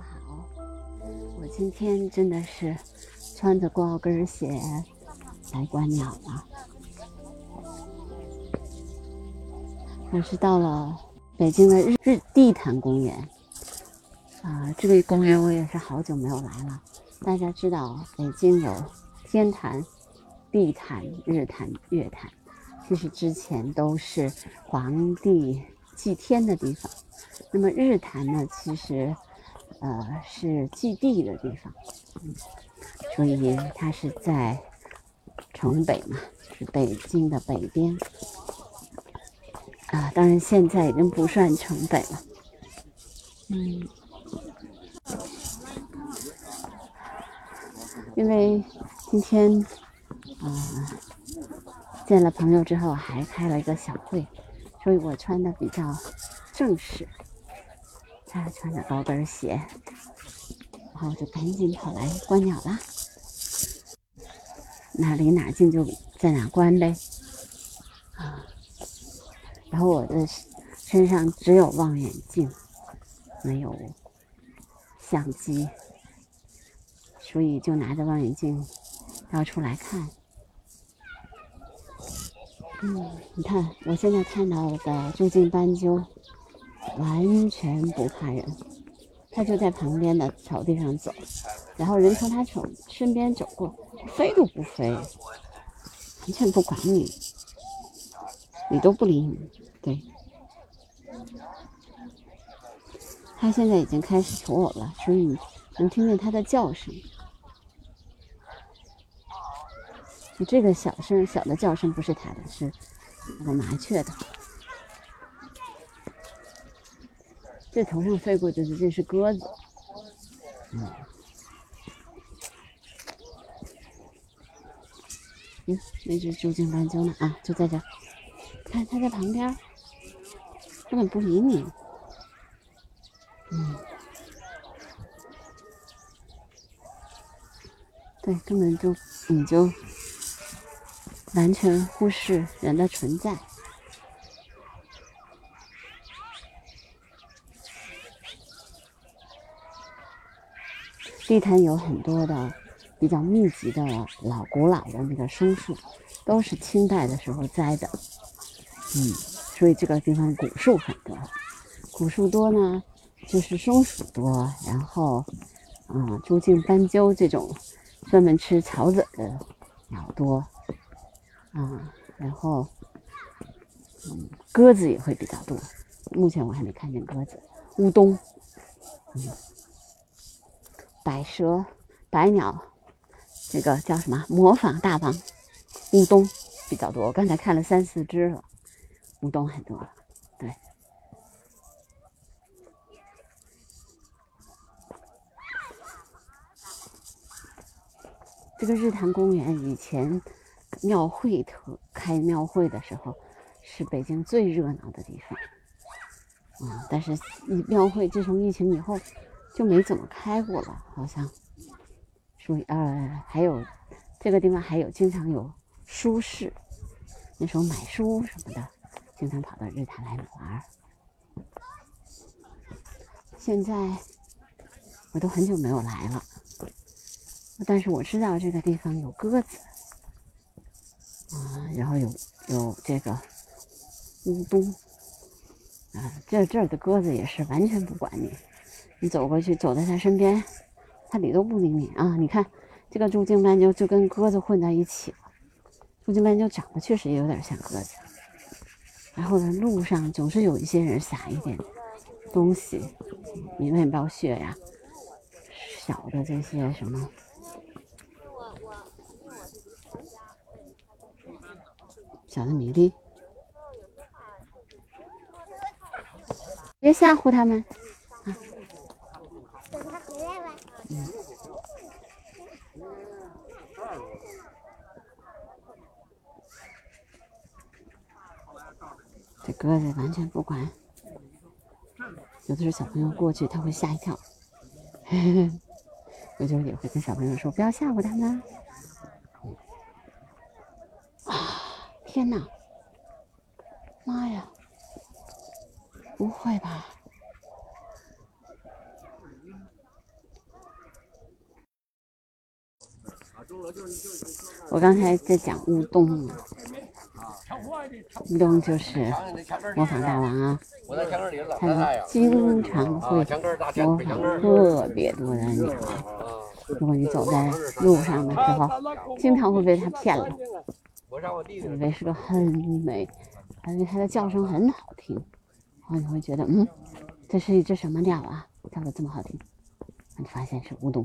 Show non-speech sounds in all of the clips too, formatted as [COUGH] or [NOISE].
好，我今天真的是穿着高跟鞋来观鸟了。我是到了北京的日日地坛公园啊，这个公园我也是好久没有来了。大家知道北京有天坛、地坛、日坛、月坛，其实之前都是皇帝祭天的地方。那么日坛呢，其实。呃，是祭地的地方，嗯，所以它是在城北嘛，是北京的北边啊。当然现在已经不算城北了，嗯，因为今天啊见了朋友之后，还开了一个小会，所以我穿的比较正式。他穿着高跟鞋，然后就赶紧跑来观鸟了。哪离哪近就在哪观呗。啊，然后我的身上只有望远镜，没有相机，所以就拿着望远镜到处来看。嗯，你看我现在看到的朱颈斑鸠。完全不怕人，它就在旁边的草地上走，然后人从它手身边走过，飞都不飞，完全不管你，你都不理你。对，它现在已经开始求偶了，所以能听见它的叫声。就这个小声小的叫声不是它的，是那个麻雀的。这头上飞过去的这是鸽子，嗯，那只朱颈斑鸠呢？啊，就在这儿，看它在旁边，根本不理你，嗯，对，根本就你就完全忽视人的存在。地坛有很多的比较密集的老古老的那个松树，都是清代的时候栽的，嗯，所以这个地方古树很多。古树多呢，就是松鼠多，然后，嗯，朱颈斑鸠这种专门吃草籽的鸟多，啊，然后，嗯，鸽子也会比较多。目前我还没看见鸽子，乌冬，嗯。百蛇、百鸟，这个叫什么？模仿大王乌冬比较多。我刚才看了三四只了，乌冬很多了。对，这个日坛公园以前庙会特开庙会的时候，是北京最热闹的地方。嗯，但是庙会自从疫情以后。就没怎么开过了，好像，所以呃，还有这个地方还有经常有书市，那时候买书什么的，经常跑到日坛来玩。现在我都很久没有来了，但是我知道这个地方有鸽子，啊，然后有有这个乌冬，啊，这这儿的鸽子也是完全不管你。你走过去，走在它身边，它理都不理你啊！你看，这个朱颈斑鸠就跟鸽子混在一起了。朱颈斑鸠长得确实也有点像鸽子。然后呢，路上总是有一些人撒一点东西，米面包屑呀，小的这些什么，小的米粒，别吓唬他们。这鸽子完全不管，有的时候小朋友过去，他会吓一跳。[LAUGHS] 有时候也会跟小朋友说：“不要吓唬他们。”啊！天哪！妈呀！不会吧？我刚才在讲乌冬，乌冬就是模仿大王啊，他经常会模仿特别多的鸟。如果你走在路上的时候，经常会被它骗了，以为是个很美，而且它的叫声很好听，然后你会觉得，嗯，这是一只什么鸟啊？叫的这么好听，你发现是乌冬。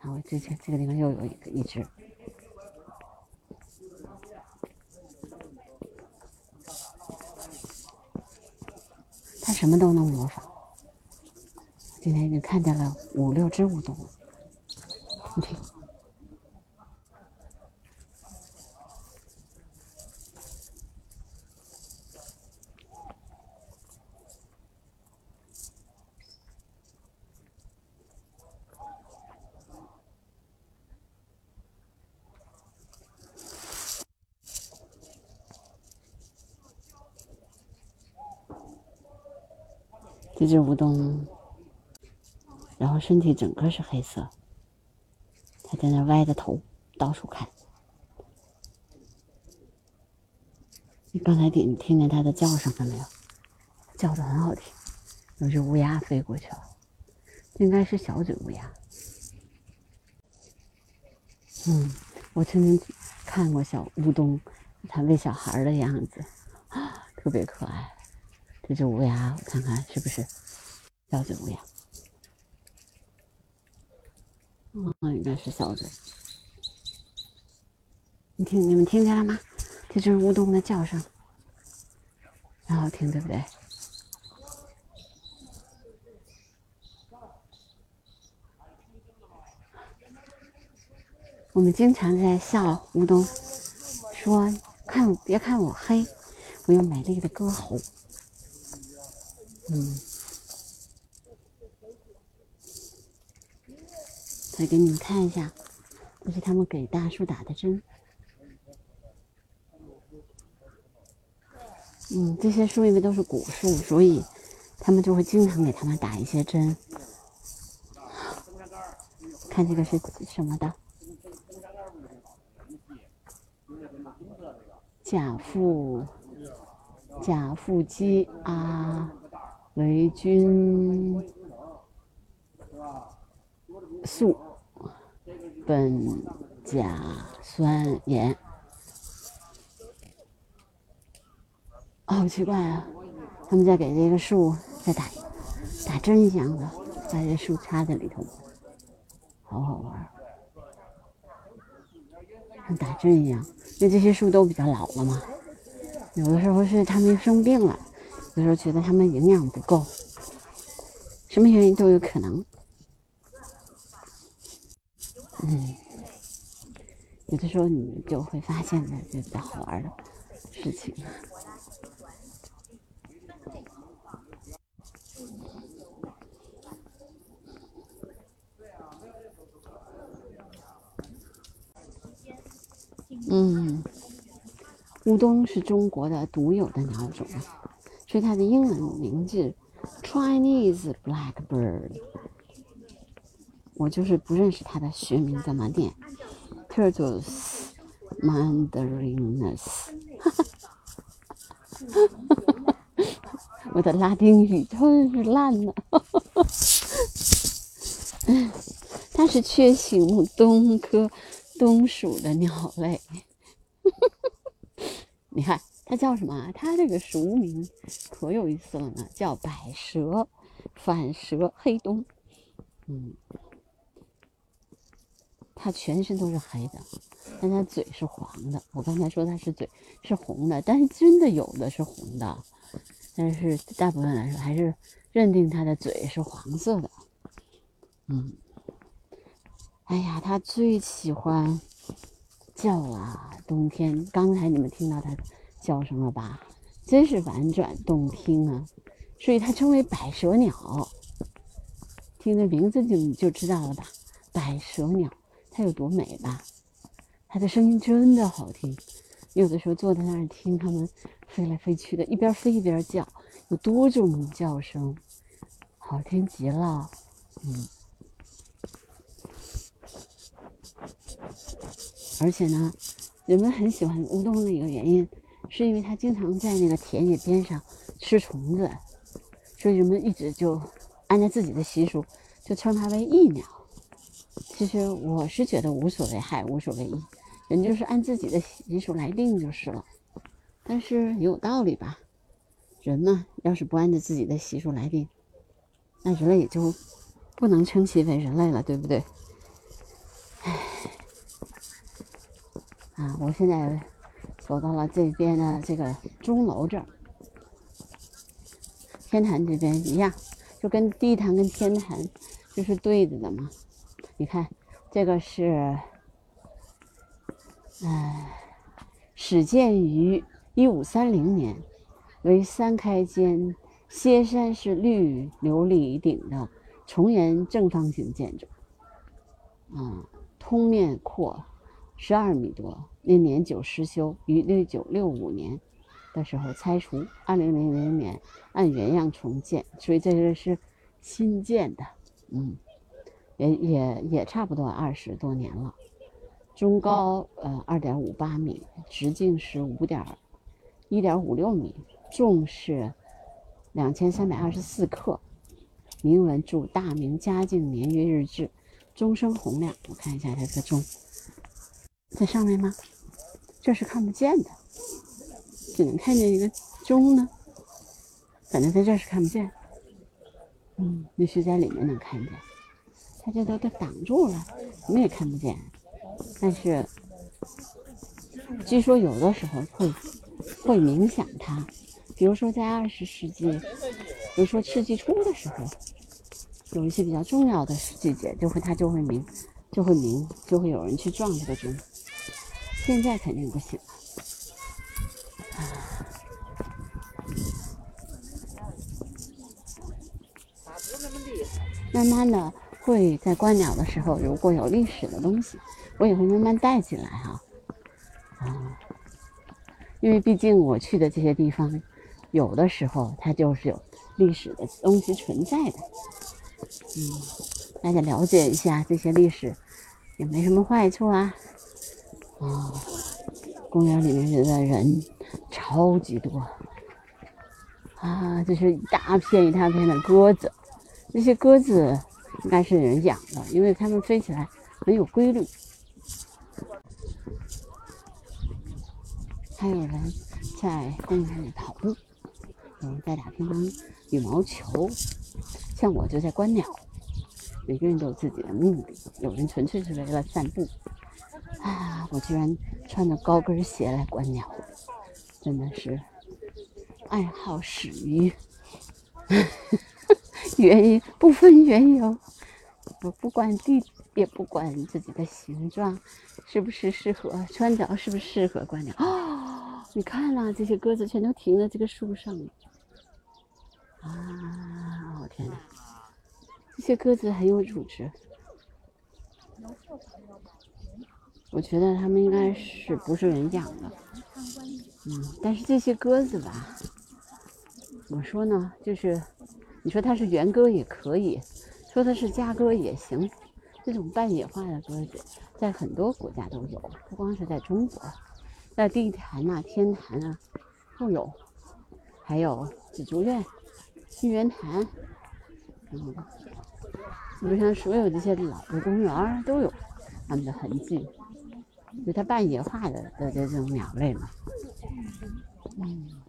然后之前这个地方又有一个一只。什么都能模仿。今天已经看见了五六只乌冬，你听。这只乌冬，然后身体整个是黑色，它在那歪着头到处看。你刚才听你听见它的叫声了没有？叫的很好听。有只乌鸦飞过去了，应该是小嘴乌鸦。嗯，我曾经看过小乌冬，它喂小孩的样子，[GASPS] 特别可爱。这只乌鸦，我看看是不是小嘴乌鸦？嗯，应该是小嘴。你听，你们听见了吗？这就是乌冬的叫声，很好听，对不对？我们经常在笑乌冬，说：“看，别看我黑，我有美丽的歌喉。”嗯，再给你们看一下，这是他们给大树打的针。嗯，这些树因为都是古树，所以他们就会经常给他们打一些针。看这个是什么的？甲腹甲腹鸡啊。维菌素苯甲酸盐，好奇怪啊！他们在给这个树在打打针一样的，把这树插在里头，好好玩，像打针一样。因为这些树都比较老了嘛，有的时候是它们生病了。有时候觉得它们营养不够，什么原因都有可能。嗯，有的时候你就会发现的就比较好玩的事情。嗯，乌冬是中国的独有的鸟种。所以它的英文名字 Chinese Blackbird，我就是不认识它的学名怎么念，Turtles Mandarinus，我的拉丁语真是烂了，它是雀形目冬科冬属的鸟类，[LAUGHS] 你看。它叫什么？它这个俗名可有意思了呢，叫百蛇反蛇黑冬。嗯，它全身都是黑的，但它嘴是黄的。我刚才说它是嘴是红的，但是真的有的是红的，但是大部分来说还是认定它的嘴是黄色的。嗯，哎呀，它最喜欢叫啊，冬天。刚才你们听到它。叫声了吧？真是婉转动听啊！所以它称为百舌鸟。听这名字就就知道了吧？百舌鸟，它有多美吧？它的声音真的好听。有的时候坐在那儿听它们飞来飞去的，一边飞一边叫，有多种叫声，好听极了。嗯。而且呢，人们很喜欢乌冬的一个原因，是因为它经常在那个田野边上吃虫子，所以人们一直就按照自己的习俗，就称它为益鸟。其实我是觉得无所谓害，无所谓益，人就是按自己的习俗来定就是了。但是也有道理吧？人呢，要是不按照自己的习俗来定，那人类也就不能称其为人类了，对不对？唉，啊，我现在走到了这边的这个钟楼这儿，天坛这边一样，就跟地坛跟天坛就是对着的嘛。你看，这个是，唉，始建于。一五三零年，为三开间歇山式绿琉璃顶的重檐正方形建筑，啊，通面阔十二米多。那年久失修，于一九六五年的时候拆除，二零零零年按原样重建，所以这个是新建的，嗯，也也也差不多二十多年了。中高呃二点五八米，直径是五点。一点五六米，重是两千三百二十四克。铭文注：大明嘉靖年月日志，钟声洪亮。我看一下它的钟，在上面吗？这是看不见的，只能看见一个钟呢。反正在这是看不见。嗯，必须在里面能看见。它这都都挡住了，我们也看不见。但是据说有的时候会。会冥想它，比如说在二十世纪，比如说世纪初的时候，有一些比较重要的季节，就会它就会冥，就会冥，就会有人去撞这个钟。现在肯定不行了。慢慢的会在观鸟的时候，如果有历史的东西，我也会慢慢带进来哈。啊。因为毕竟我去的这些地方，有的时候它就是有历史的东西存在的。嗯，大家了解一下这些历史，也没什么坏处啊。啊，公园里面现在人超级多啊，这是一大片一大片的鸽子，这些鸽子应该是人养的，因为它们飞起来很有规律。还有人在公园里跑步，有人在打乒乓羽毛球，像我就在观鸟。每个人都有自己的目的，有人纯粹是为了散步。啊，我居然穿着高跟鞋来观鸟，真的是爱好始于 [LAUGHS] 原因不分缘由，我不管地，也不管自己的形状是不是适合穿着，是不是适合观鸟。哦 [GASPS] 你看啦，这些鸽子全都停在这个树上了。啊，我天哪！这些鸽子很有组织。我觉得它们应该是不是人养的。嗯，但是这些鸽子吧，怎么说呢？就是你说它是原鸽也可以，说它是家鸽也行。这种半野化的鸽子在很多国家都有，不光是在中国。在地坛呐、天坛啊都有，还有紫竹院、玉渊潭，嗯，基本上所有这些老的公园都有它们的痕迹，就它半野化的的这种鸟类嘛，嗯，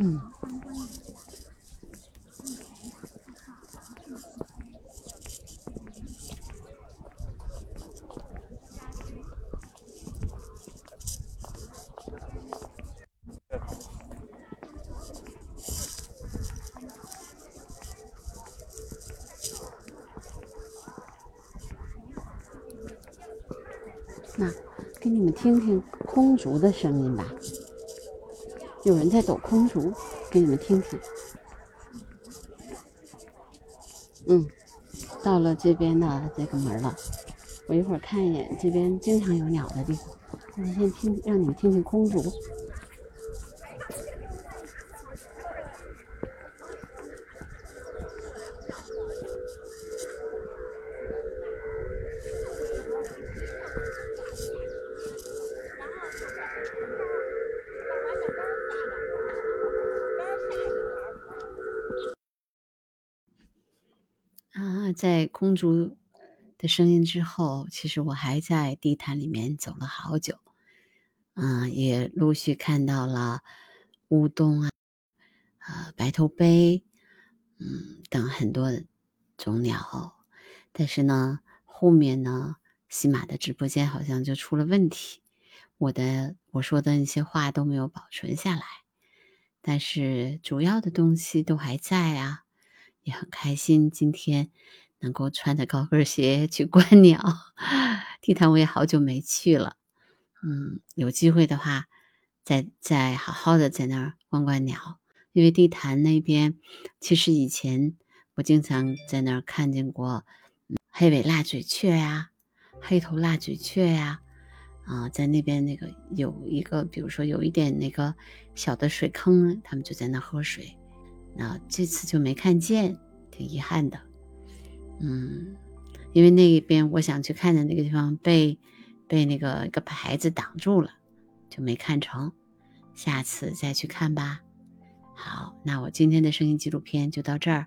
嗯。那给你们听听空竹的声音吧，有人在抖空竹，给你们听听。嗯，到了这边的这个门了，我一会儿看一眼这边经常有鸟的地方。我先听，让你们听听空竹。在空竹的声音之后，其实我还在地毯里面走了好久，嗯，也陆续看到了乌冬啊，呃，白头鹎，嗯，等很多种鸟。但是呢，后面呢，喜马的直播间好像就出了问题，我的我说的那些话都没有保存下来，但是主要的东西都还在啊。也很开心，今天能够穿着高跟鞋去观 [LAUGHS] 鸟。地坛我也好久没去了，嗯，有机会的话，再再好好的在那儿观观鸟。因为地坛那边，其实以前我经常在那儿看见过黑尾蜡嘴雀呀、黑头蜡嘴雀呀，啊，在那边那个有一个，比如说有一点那个小的水坑，他们就在那喝水。那这次就没看见，挺遗憾的。嗯，因为那边我想去看的那个地方被被那个一个牌子挡住了，就没看成。下次再去看吧。好，那我今天的声音纪录片就到这儿。